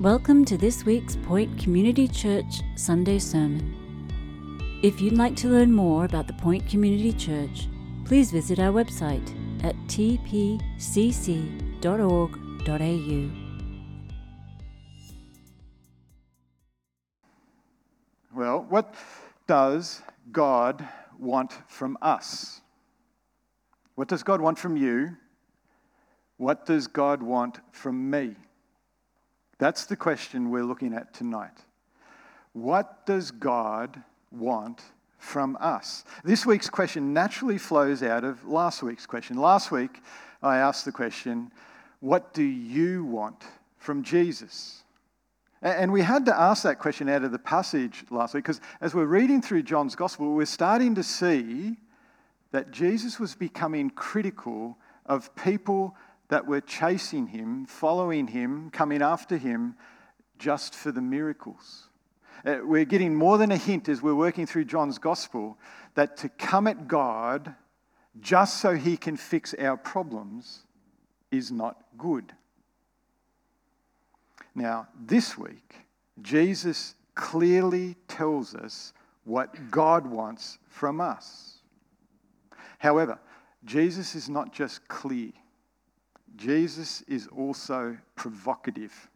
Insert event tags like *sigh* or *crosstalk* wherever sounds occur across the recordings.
Welcome to this week's Point Community Church Sunday Sermon. If you'd like to learn more about the Point Community Church, please visit our website at tpcc.org.au. Well, what does God want from us? What does God want from you? What does God want from me? That's the question we're looking at tonight. What does God want from us? This week's question naturally flows out of last week's question. Last week, I asked the question, What do you want from Jesus? And we had to ask that question out of the passage last week because as we're reading through John's gospel, we're starting to see that Jesus was becoming critical of people that were chasing him, following him, coming after him just for the miracles. Uh, we're getting more than a hint as we're working through John's gospel that to come at God just so he can fix our problems is not good. Now, this week, Jesus clearly tells us what God wants from us. However, Jesus is not just clear, Jesus is also provocative.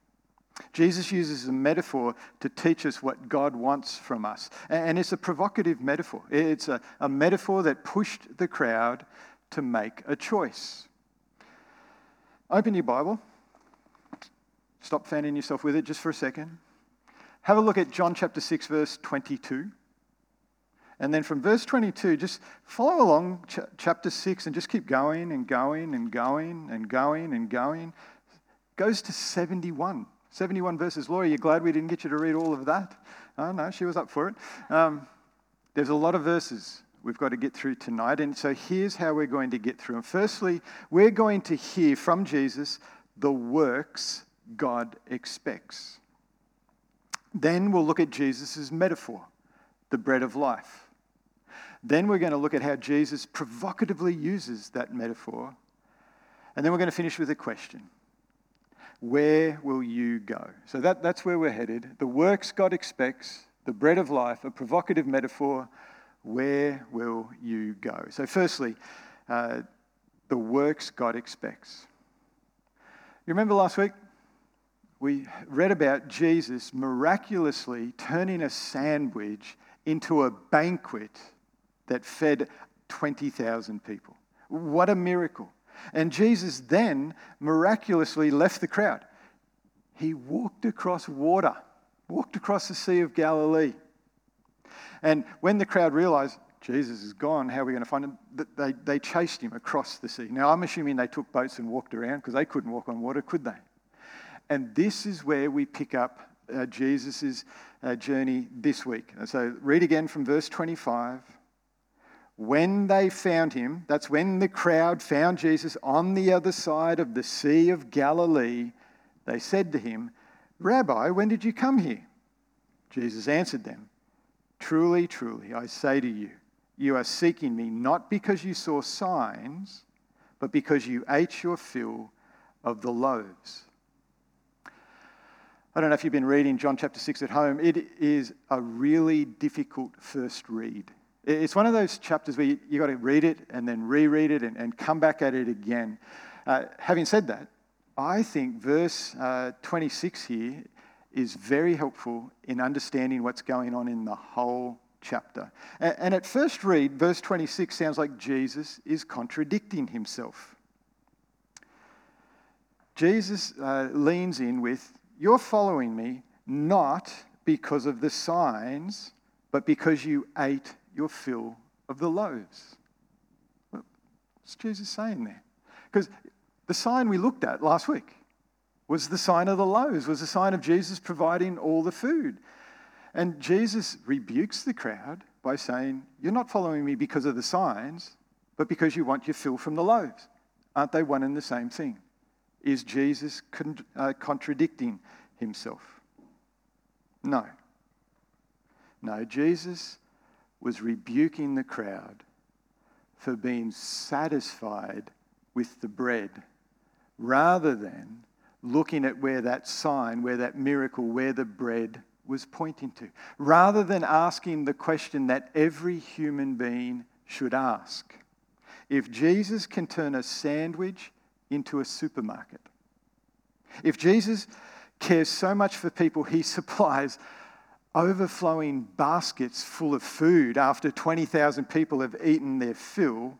Jesus uses a metaphor to teach us what God wants from us. And it's a provocative metaphor. It's a, a metaphor that pushed the crowd to make a choice. Open your Bible. Stop fanning yourself with it just for a second. Have a look at John chapter 6, verse 22. And then from verse 22, just follow along ch- chapter 6 and just keep going and going and going and going and going. Goes to 71. 71 verses. Laura, you're glad we didn't get you to read all of that? Oh, no, she was up for it. Um, there's a lot of verses we've got to get through tonight. And so here's how we're going to get through them. Firstly, we're going to hear from Jesus the works God expects. Then we'll look at Jesus' metaphor, the bread of life. Then we're going to look at how Jesus provocatively uses that metaphor. And then we're going to finish with a question Where will you go? So that, that's where we're headed. The works God expects, the bread of life, a provocative metaphor. Where will you go? So, firstly, uh, the works God expects. You remember last week? We read about Jesus miraculously turning a sandwich into a banquet that fed 20,000 people. What a miracle. And Jesus then miraculously left the crowd. He walked across water, walked across the Sea of Galilee. And when the crowd realized Jesus is gone, how are we going to find him? They, they chased him across the sea. Now, I'm assuming they took boats and walked around because they couldn't walk on water, could they? And this is where we pick up uh, Jesus' uh, journey this week. So, read again from verse 25. When they found him, that's when the crowd found Jesus on the other side of the Sea of Galilee, they said to him, Rabbi, when did you come here? Jesus answered them, Truly, truly, I say to you, you are seeking me not because you saw signs, but because you ate your fill of the loaves. I don't know if you've been reading John chapter 6 at home. It is a really difficult first read. It's one of those chapters where you, have got to read it and then reread it and, and come back at it again. Uh, having said that, I think verse uh, 26 here is very helpful in understanding what's going on in the whole chapter. And, and at first read, verse 26 sounds like Jesus is contradicting himself. Jesus uh, leans in with, You're following me not because of the signs, but because you ate your fill of the loaves. What's Jesus saying there? Because the sign we looked at last week was the sign of the loaves, was the sign of Jesus providing all the food. And Jesus rebukes the crowd by saying, You're not following me because of the signs, but because you want your fill from the loaves. Aren't they one and the same thing? Is Jesus con- uh, contradicting himself? No. No, Jesus was rebuking the crowd for being satisfied with the bread rather than looking at where that sign, where that miracle, where the bread was pointing to, rather than asking the question that every human being should ask. If Jesus can turn a sandwich into a supermarket, if Jesus cares so much for people, he *laughs* supplies overflowing baskets full of food after 20,000 people have eaten their fill,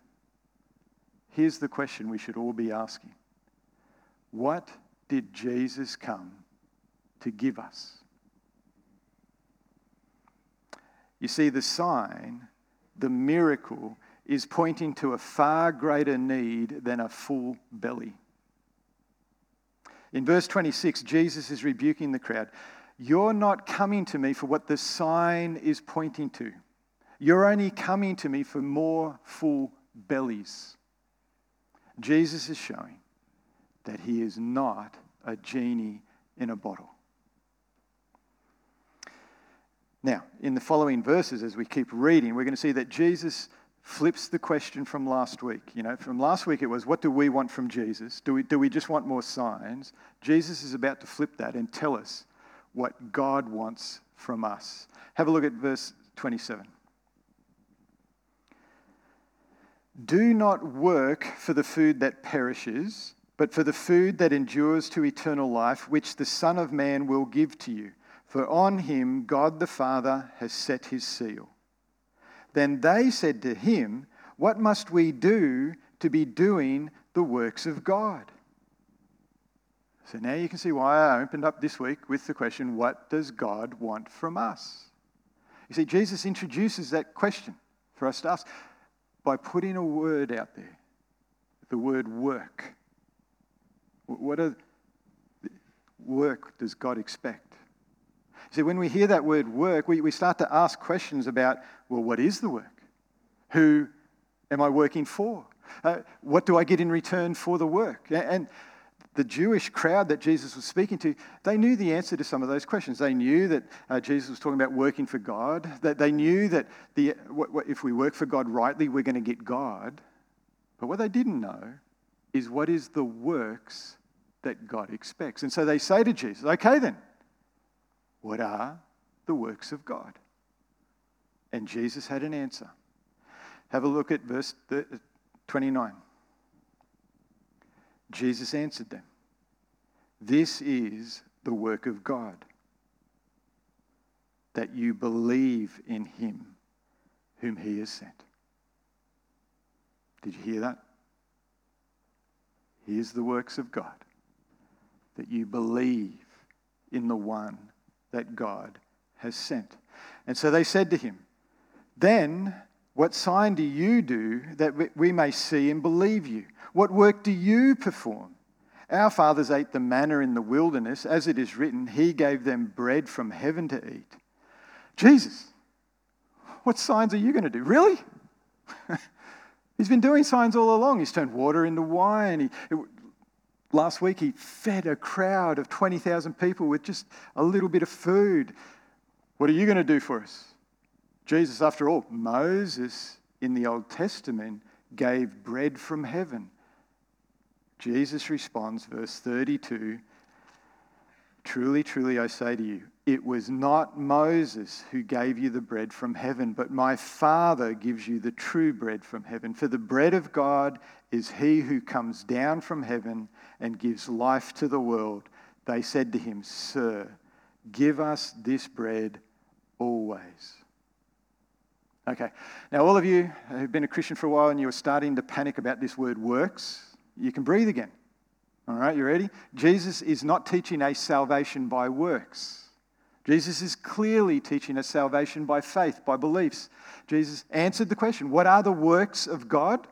here's the question we should all be asking What did Jesus come to give us? You see, the sign, the miracle, is pointing to a far greater need than a full belly. In verse 26, Jesus is rebuking the crowd. You're not coming to me for what the sign is pointing to. You're only coming to me for more full bellies. Jesus is showing that he is not a genie in a bottle. Now, in the following verses, as we keep reading, we're going to see that Jesus flips the question from last week. You know, from last week it was, what do we want from Jesus? Do we, do we just want more signs? Jesus is about to flip that and tell us what God wants from us. Have a look at verse 27. Do not work for the food that perishes, but for the food that endures to eternal life, which the Son of Man will give to you. For on him God the Father has set his seal. Then they said to him, What must we do to be doing the works of God? So now you can see why I opened up this week with the question, What does God want from us? You see, Jesus introduces that question for us to ask by putting a word out there the word work. What a work does God expect? See, when we hear that word work, we, we start to ask questions about, well, what is the work? Who am I working for? Uh, what do I get in return for the work? And the Jewish crowd that Jesus was speaking to, they knew the answer to some of those questions. They knew that uh, Jesus was talking about working for God, that they knew that the, what, what, if we work for God rightly, we're going to get God. But what they didn't know is what is the works that God expects. And so they say to Jesus, okay then, what are the works of God? And Jesus had an answer. Have a look at verse 29. Jesus answered them, This is the work of God, that you believe in him whom he has sent. Did you hear that? Here's the works of God, that you believe in the one that God has sent. And so they said to him, Then what sign do you do that we may see and believe you? What work do you perform? Our fathers ate the manna in the wilderness, as it is written, He gave them bread from heaven to eat. Jesus, what signs are you going to do? Really? *laughs* He's been doing signs all along. He's turned water into wine. He, Last week, he fed a crowd of 20,000 people with just a little bit of food. What are you going to do for us? Jesus, after all, Moses in the Old Testament gave bread from heaven. Jesus responds, verse 32 Truly, truly, I say to you, it was not Moses who gave you the bread from heaven, but my Father gives you the true bread from heaven. For the bread of God is he who comes down from heaven and gives life to the world. They said to him, Sir, give us this bread always. Okay, now all of you who've been a Christian for a while and you are starting to panic about this word works, you can breathe again. All right, you ready? Jesus is not teaching a salvation by works. Jesus is clearly teaching us salvation by faith, by beliefs. Jesus answered the question What are the works of God?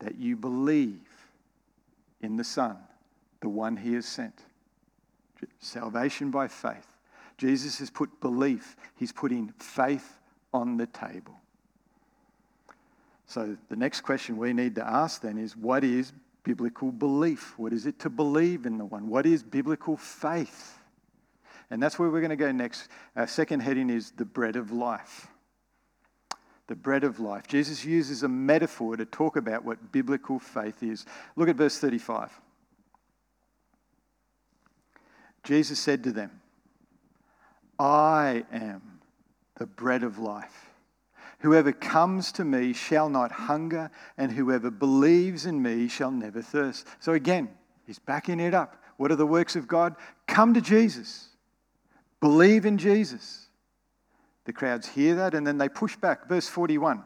That you believe in the Son, the one he has sent. Salvation by faith. Jesus has put belief, he's putting faith on the table. So the next question we need to ask then is what is biblical belief? What is it to believe in the one? What is biblical faith? And that's where we're going to go next. Our second heading is the bread of life. The bread of life. Jesus uses a metaphor to talk about what biblical faith is. Look at verse 35. Jesus said to them, I am the bread of life. Whoever comes to me shall not hunger, and whoever believes in me shall never thirst. So again, he's backing it up. What are the works of God? Come to Jesus. Believe in Jesus. The crowds hear that and then they push back. Verse 41.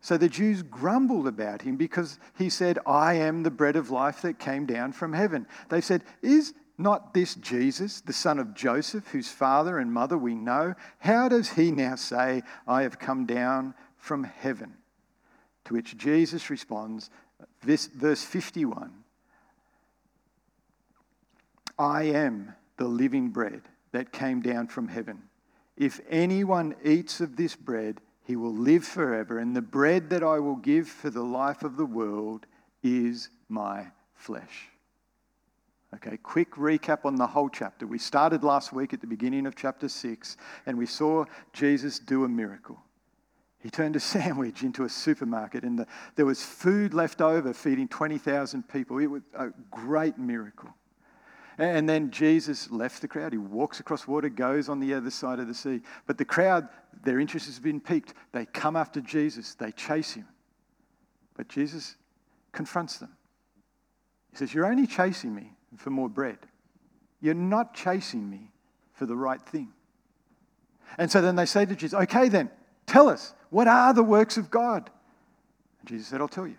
So the Jews grumbled about him because he said, I am the bread of life that came down from heaven. They said, Is not this Jesus, the son of Joseph, whose father and mother we know? How does he now say, I have come down from heaven? To which Jesus responds, this, verse 51 I am the living bread that came down from heaven. If anyone eats of this bread, he will live forever, and the bread that I will give for the life of the world is my flesh. Okay, quick recap on the whole chapter. We started last week at the beginning of chapter 6 and we saw Jesus do a miracle. He turned a *laughs* sandwich into a supermarket and the, there was food left over feeding 20,000 people. It was a great miracle. And then Jesus left the crowd. He walks across water, goes on the other side of the sea. But the crowd, their interest has been piqued. They come after Jesus, they chase him. But Jesus confronts them. He says, You're only chasing me for more bread. You're not chasing me for the right thing. And so then they say to Jesus, Okay, then, tell us, what are the works of God? And Jesus said, I'll tell you.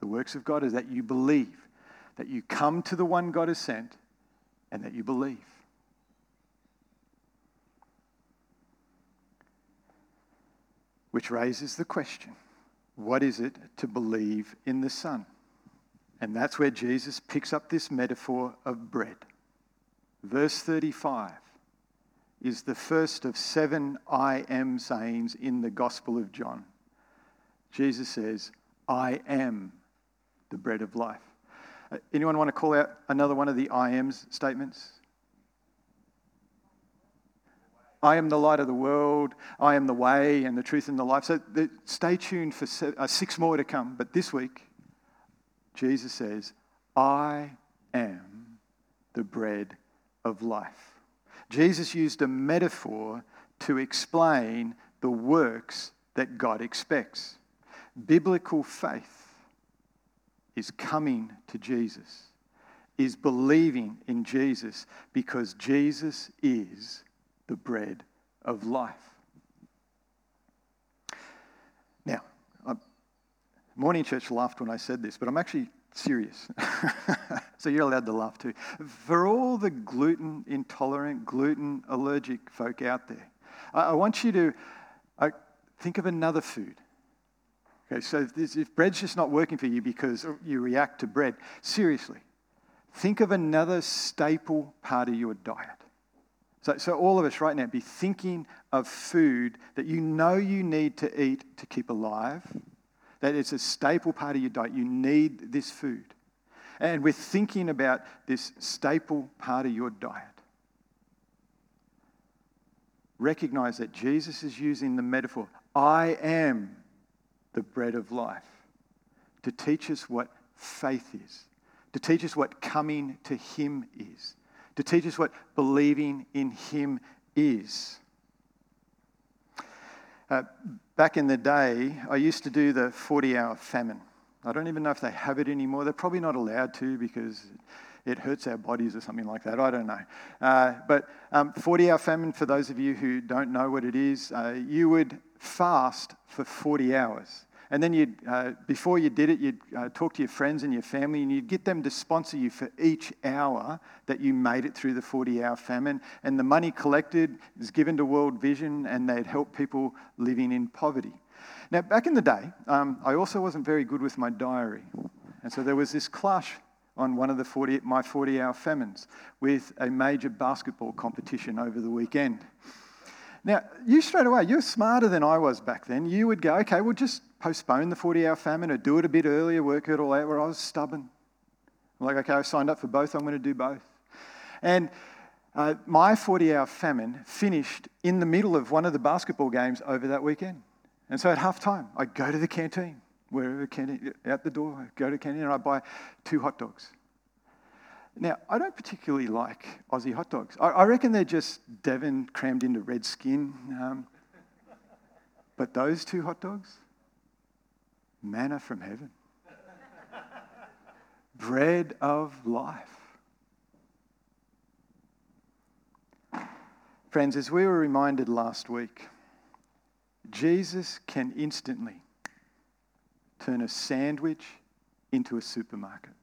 The works of God is that you believe, that you come to the one God has sent, and that you believe. Which raises the question what is it to believe in the Son? And that's where Jesus picks up this metaphor of bread. Verse 35 is the first of seven I am sayings in the Gospel of John. Jesus says, I am the bread of life. Uh, anyone want to call out another one of the I am's statements? I am the light of the world. I am the way and the truth and the life. So stay tuned for uh, six more to come. But this week, Jesus says, I am the bread of life. Jesus used a metaphor to explain the works that God expects. Biblical faith is coming to Jesus, is believing in Jesus because Jesus is the bread of life. Now, Morning Church laughed when I said this, but I'm actually serious. *laughs* so you're allowed to laugh too. For all the gluten intolerant, gluten allergic folk out there, I, I want you to think of another food. Okay, so if, if bread's just not working for you because you react to bread, seriously, think of another staple part of your diet. So, so all of us right now be thinking of food that you know you need to eat to keep alive that it's a staple part of your diet. You need this food. And we're thinking about this staple part of your diet. Recognize that Jesus is using the metaphor I am the bread of life to teach us what faith is, to teach us what coming to Him is, to teach us what believing in Him is. Uh, back in the day, I used to do the 40 hour famine. I don't even know if they have it anymore. They're probably not allowed to because it hurts our bodies or something like that. I don't know. Uh, but um, 40 hour famine, for those of you who don't know what it is, uh, you would fast for 40 hours. And then you'd, uh, before you did it, you'd uh, talk to your friends and your family, and you'd get them to sponsor you for each hour that you made it through the 40 hour famine. And the money collected is given to World Vision, and they'd help people living in poverty. Now, back in the day, um, I also wasn't very good with my diary. And so there was this clash on one of the 40, my 40 hour famines with a major basketball competition over the weekend. Now, you straight away, you're smarter than I was back then. You would go, okay, we'll just postpone the 40 hour famine or do it a bit earlier, work it all out, where I was stubborn. I'm like, okay, I signed up for both, I'm going to do both. And uh, my 40 hour famine finished in the middle of one of the basketball games over that weekend. And so at halftime, I go to the canteen, wherever canteen, out the door, I go to canteen and I buy two hot dogs. Now, I don't particularly like Aussie hot dogs. I, I reckon they're just Devon crammed into red skin. Um, but those two hot dogs, manna from heaven, bread of life. Friends, as we were reminded last week, Jesus can instantly turn a sandwich into a supermarket.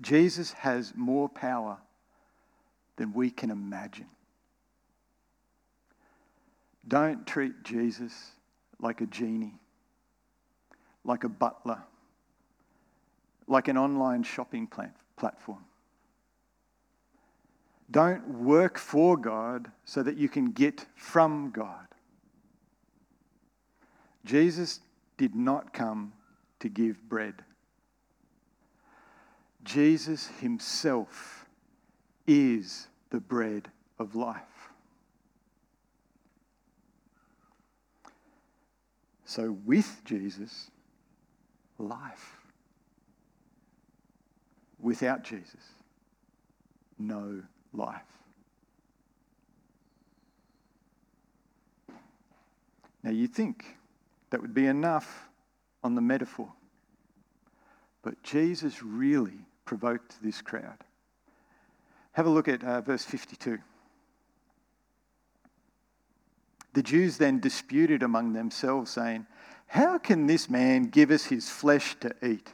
Jesus has more power than we can imagine. Don't treat Jesus like a genie, like a butler, like an online shopping platform. Don't work for God so that you can get from God. Jesus did not come to give bread. Jesus himself is the bread of life. So, with Jesus, life. Without Jesus, no life. Now, you think that would be enough on the metaphor. But Jesus really provoked this crowd. Have a look at uh, verse 52. The Jews then disputed among themselves, saying, How can this man give us his flesh to eat?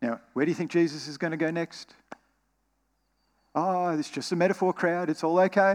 Now, where do you think Jesus is going to go next? Oh, it's just a metaphor crowd. It's all okay.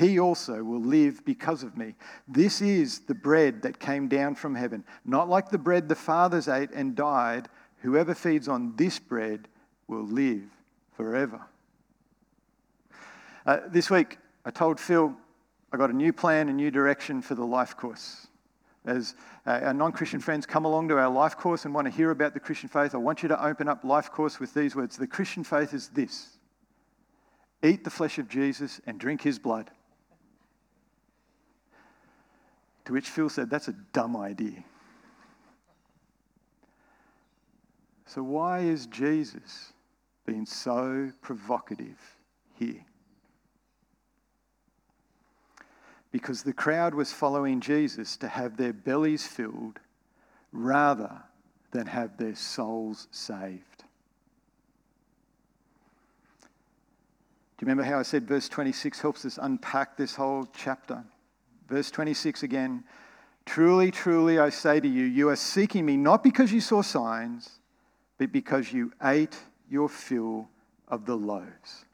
he also will live because of me. This is the bread that came down from heaven, not like the bread the fathers ate and died. Whoever feeds on this bread will live forever. Uh, this week, I told Phil I got a new plan, a new direction for the life course. As uh, our non Christian friends come along to our life course and want to hear about the Christian faith, I want you to open up life course with these words The Christian faith is this eat the flesh of Jesus and drink his blood. To which Phil said, That's a dumb idea. So, why is Jesus being so provocative here? Because the crowd was following Jesus to have their bellies filled rather than have their souls saved. Do you remember how I said verse 26 helps us unpack this whole chapter? Verse 26 again Truly, truly, I say to you, you are seeking me not because you saw signs, but because you ate your fill of the loaves.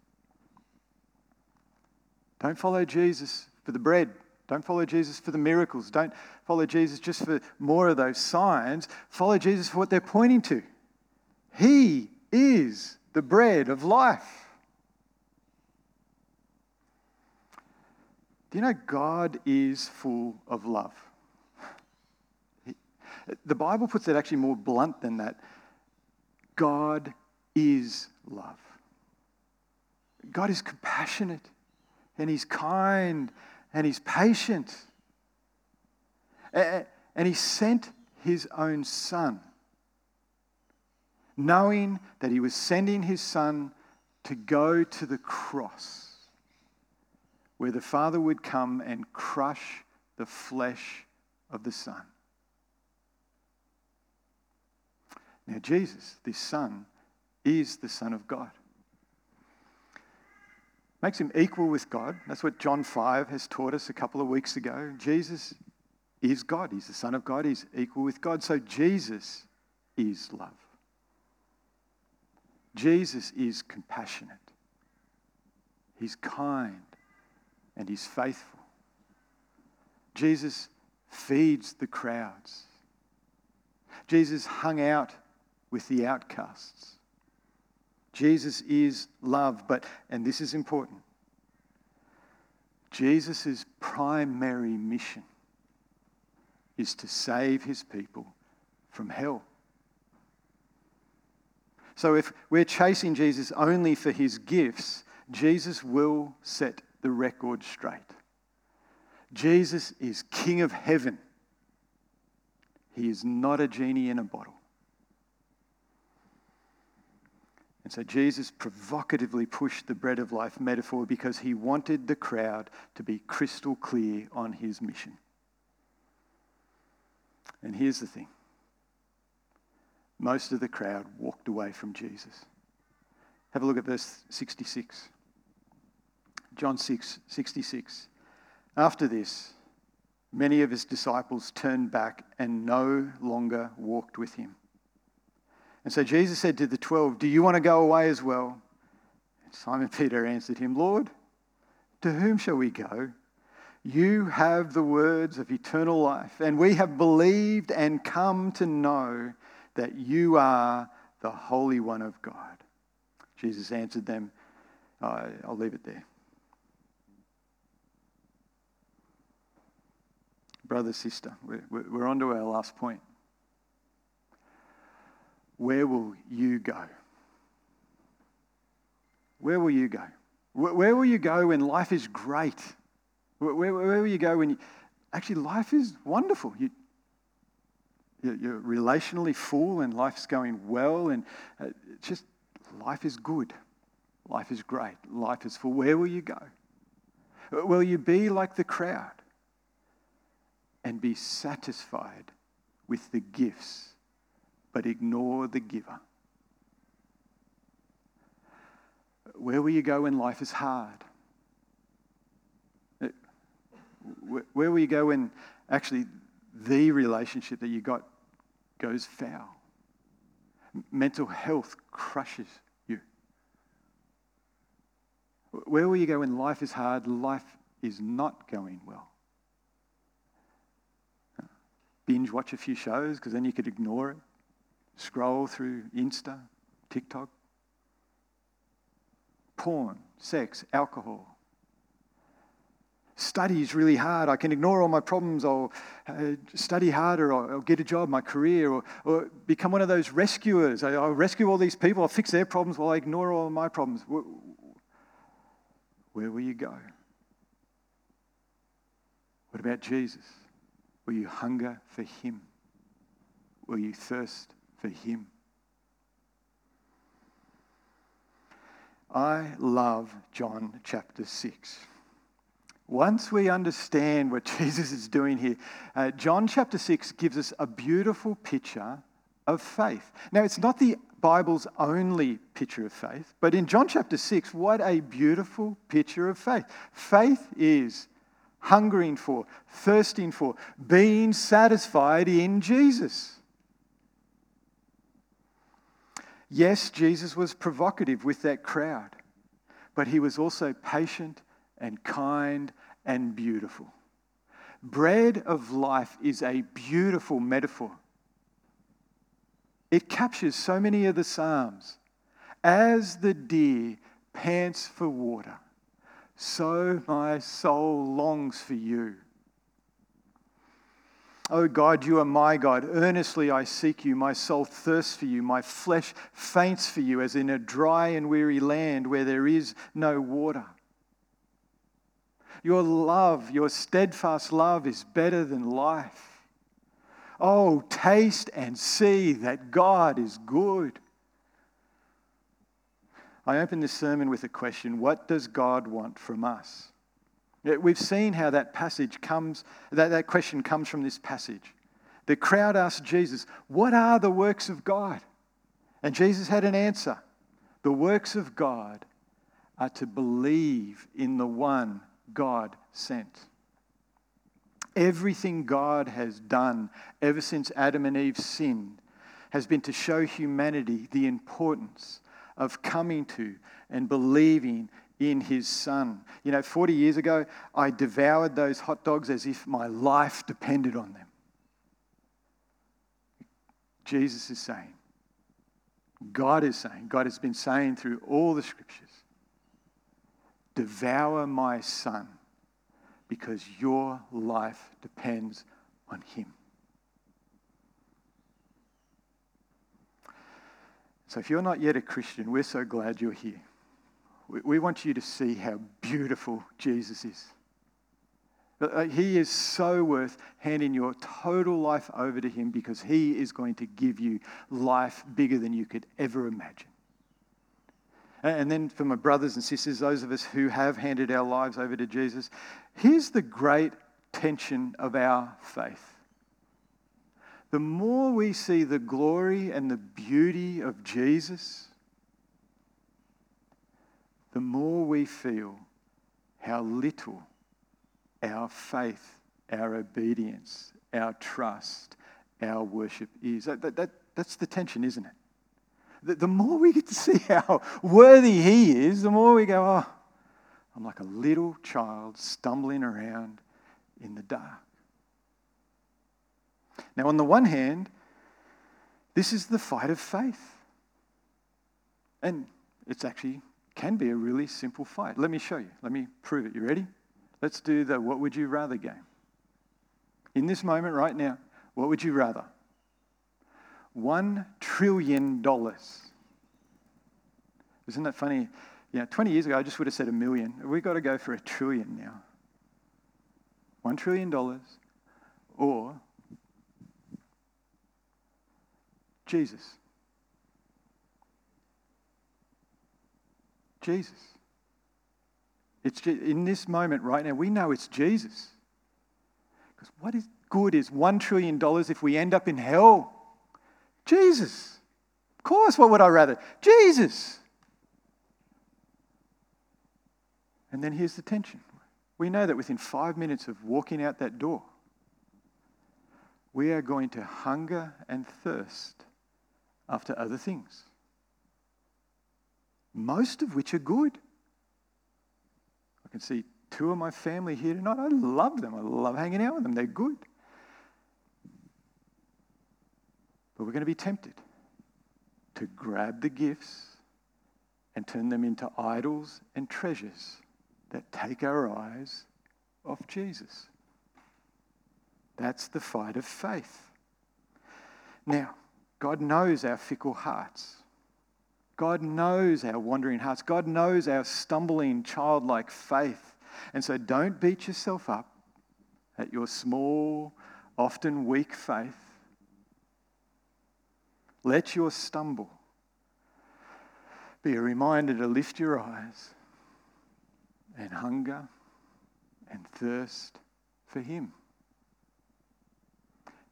Don't follow Jesus for the bread. Don't follow Jesus for the miracles. Don't follow Jesus just for more of those signs. Follow Jesus for what they're pointing to. He is the bread of life. Do you know God is full of love? The Bible puts it actually more blunt than that. God is love. God is compassionate and He's kind and He's patient. And He sent His own Son, knowing that He was sending His Son to go to the cross where the Father would come and crush the flesh of the Son. Now, Jesus, this Son, is the Son of God. Makes him equal with God. That's what John 5 has taught us a couple of weeks ago. Jesus is God. He's the Son of God. He's equal with God. So Jesus is love. Jesus is compassionate. He's kind and he's faithful. Jesus feeds the crowds. Jesus hung out with the outcasts. Jesus is love, but, and this is important, Jesus' primary mission is to save his people from hell. So if we're chasing Jesus only for his gifts, Jesus will set the record straight. Jesus is King of heaven. He is not a genie in a bottle. And so Jesus provocatively pushed the bread of life metaphor because he wanted the crowd to be crystal clear on his mission. And here's the thing most of the crowd walked away from Jesus. Have a look at verse 66. John 6 66. After this, many of his disciples turned back and no longer walked with him. And so Jesus said to the twelve, Do you want to go away as well? And Simon *laughs* Peter answered him, Lord, to whom shall we go? You have the words of eternal life, and we have believed and come to know that you are the Holy One of God. Jesus answered them, I'll leave it there. Brother, sister, we're, we're on to our last point where will you go? Where will you go? Where will you go when life is great? Where, where, where will you go when you, actually life is wonderful? You, you're relationally full and life's going well and uh, just life is good. Life is great. Life is full. Where will you go? Will you be like the crowd and be satisfied with the gifts but ignore the giver? Where will you go when life is hard? Uh, where will you go when actually the relationship that you got goes foul? Mental health crushes you. Where will you go when life is hard, life is not going well? Binge watch a few shows because then you could ignore it scroll through Insta, TikTok, porn, sex, alcohol. Study is really hard. I can ignore all my problems. I'll uh, study harder. Or I'll get a job, my career, or, or become one of those rescuers. I, will rescue all these people. I'll fix their problems while I ignore all my problems. Where will you go? What about Jesus? Will you hunger for him? Will you thirst for Him. I love John chapter 6. Once we understand what *laughs* Jesus is doing here, uh, John chapter 6 gives us a beautiful picture of faith. Now, it's not the Bible's only picture of faith, but in John chapter 6, what a beautiful picture of faith. Faith is hungering for, thirsting for, being satisfied in Jesus. Yes, Jesus was provocative with that crowd, but he was also patient and kind and beautiful. Bread of life is a beautiful metaphor. It captures so many of the Psalms. As the deer pants for water, so my soul longs for you. Oh God, you are my God. Earnestly I seek you. My soul thirsts for you. My flesh faints for you, as in a dry and weary land where there is no water. Your love, your steadfast love, is better than life. Oh, taste and see that God is good. I open this sermon with a question What does God want from us? We've seen how that passage comes, that, that question comes from this passage. The crowd asked Jesus, What are the works of God? And Jesus had an answer. The works of God are to believe in the one God sent. Everything God has done ever since Adam and Eve sinned has been to show humanity the importance of coming to and believing in his son. You know, 40 years ago, I devoured those hot dogs as if my life depended on them. Jesus is saying, God is saying, God has been saying through all the scriptures, devour my son because your life depends on him. So if you're not yet a Christian, we're so glad you're here. We, want you to see how beautiful Jesus is. Uh, he is so worth handing your total life over to Him because He is going to give you life bigger than you could ever imagine. And then for my brothers and sisters, those of us who have handed our lives over to Jesus, here's the great tension of our faith. The more we see the glory and the beauty of Jesus, the more we feel how little our faith, our obedience, our trust, our worship is. That, that, that, that's the tension, isn't it? The, the more we get to see *laughs* how worthy He is, the more we go, oh, I'm like a little child stumbling around in the dark. Now, on the one hand, this is the fight of faith. And it's actually can be a really simple fight. Let me show you. Let me prove it. You ready? Let's do the what would you rather game. In this moment right now, what would you rather? One trillion dollars. Isn't that funny? Yeah, 20 years ago, I just would have said a million. We've got to go for a trillion now. One trillion dollars or Jesus. Jesus. It's in this moment right now, we know it's Jesus. Because what is good is $1 trillion if we end up in hell? Jesus. Of course, what would I rather? Jesus. And then here's the tension. We know that within five minutes of walking out that door, we are going to hunger and thirst after other things, most of which are good. I can see two of my family here tonight. I love them. I love hanging out with them. They're good. But we're going to be tempted to grab the gifts and turn them into idols and treasures that take our eyes off Jesus. That's the fight of faith. Now, God knows our fickle hearts. God knows our wandering hearts. God knows our stumbling childlike faith. And so don't beat yourself up at your small, often weak faith. Let your stumble be a reminder to lift your eyes and hunger and thirst for Him.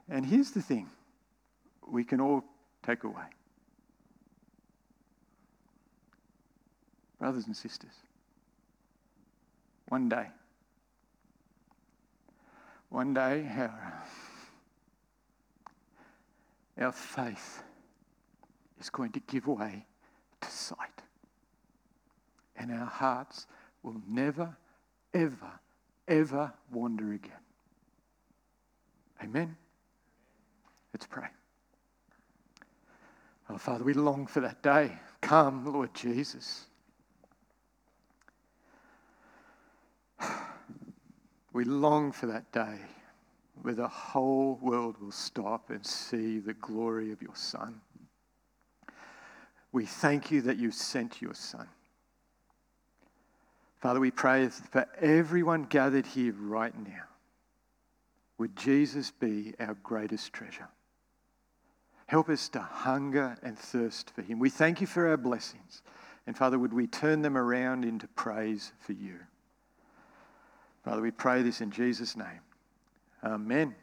And here's the thing we can all take away. Brothers and sisters, one day, one day our, our faith is going to give way to sight. And our hearts will never, ever, ever wander again. Amen. Let's pray. Oh, Father, we long for that day. Come, Lord Jesus. *sighs* We long for that day where the whole world will stop and see the glory of your Son. We thank you that you sent your Son. Father, we pray for everyone gathered here right now. Would Jesus be our greatest treasure? Help us to hunger and thirst for Him. We thank you for our blessings. And Father, would we turn them around into praise for you? Father, we pray this in Jesus' name. Amen.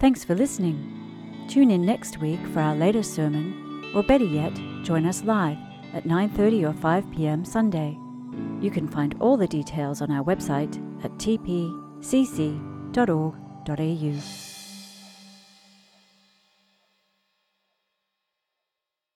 Thanks for listening. Tune in next week for our latest sermon, or better yet, join us live at 9:30 or 5 p.m. Sunday. You can find all the details on our website at tpcc.org.au.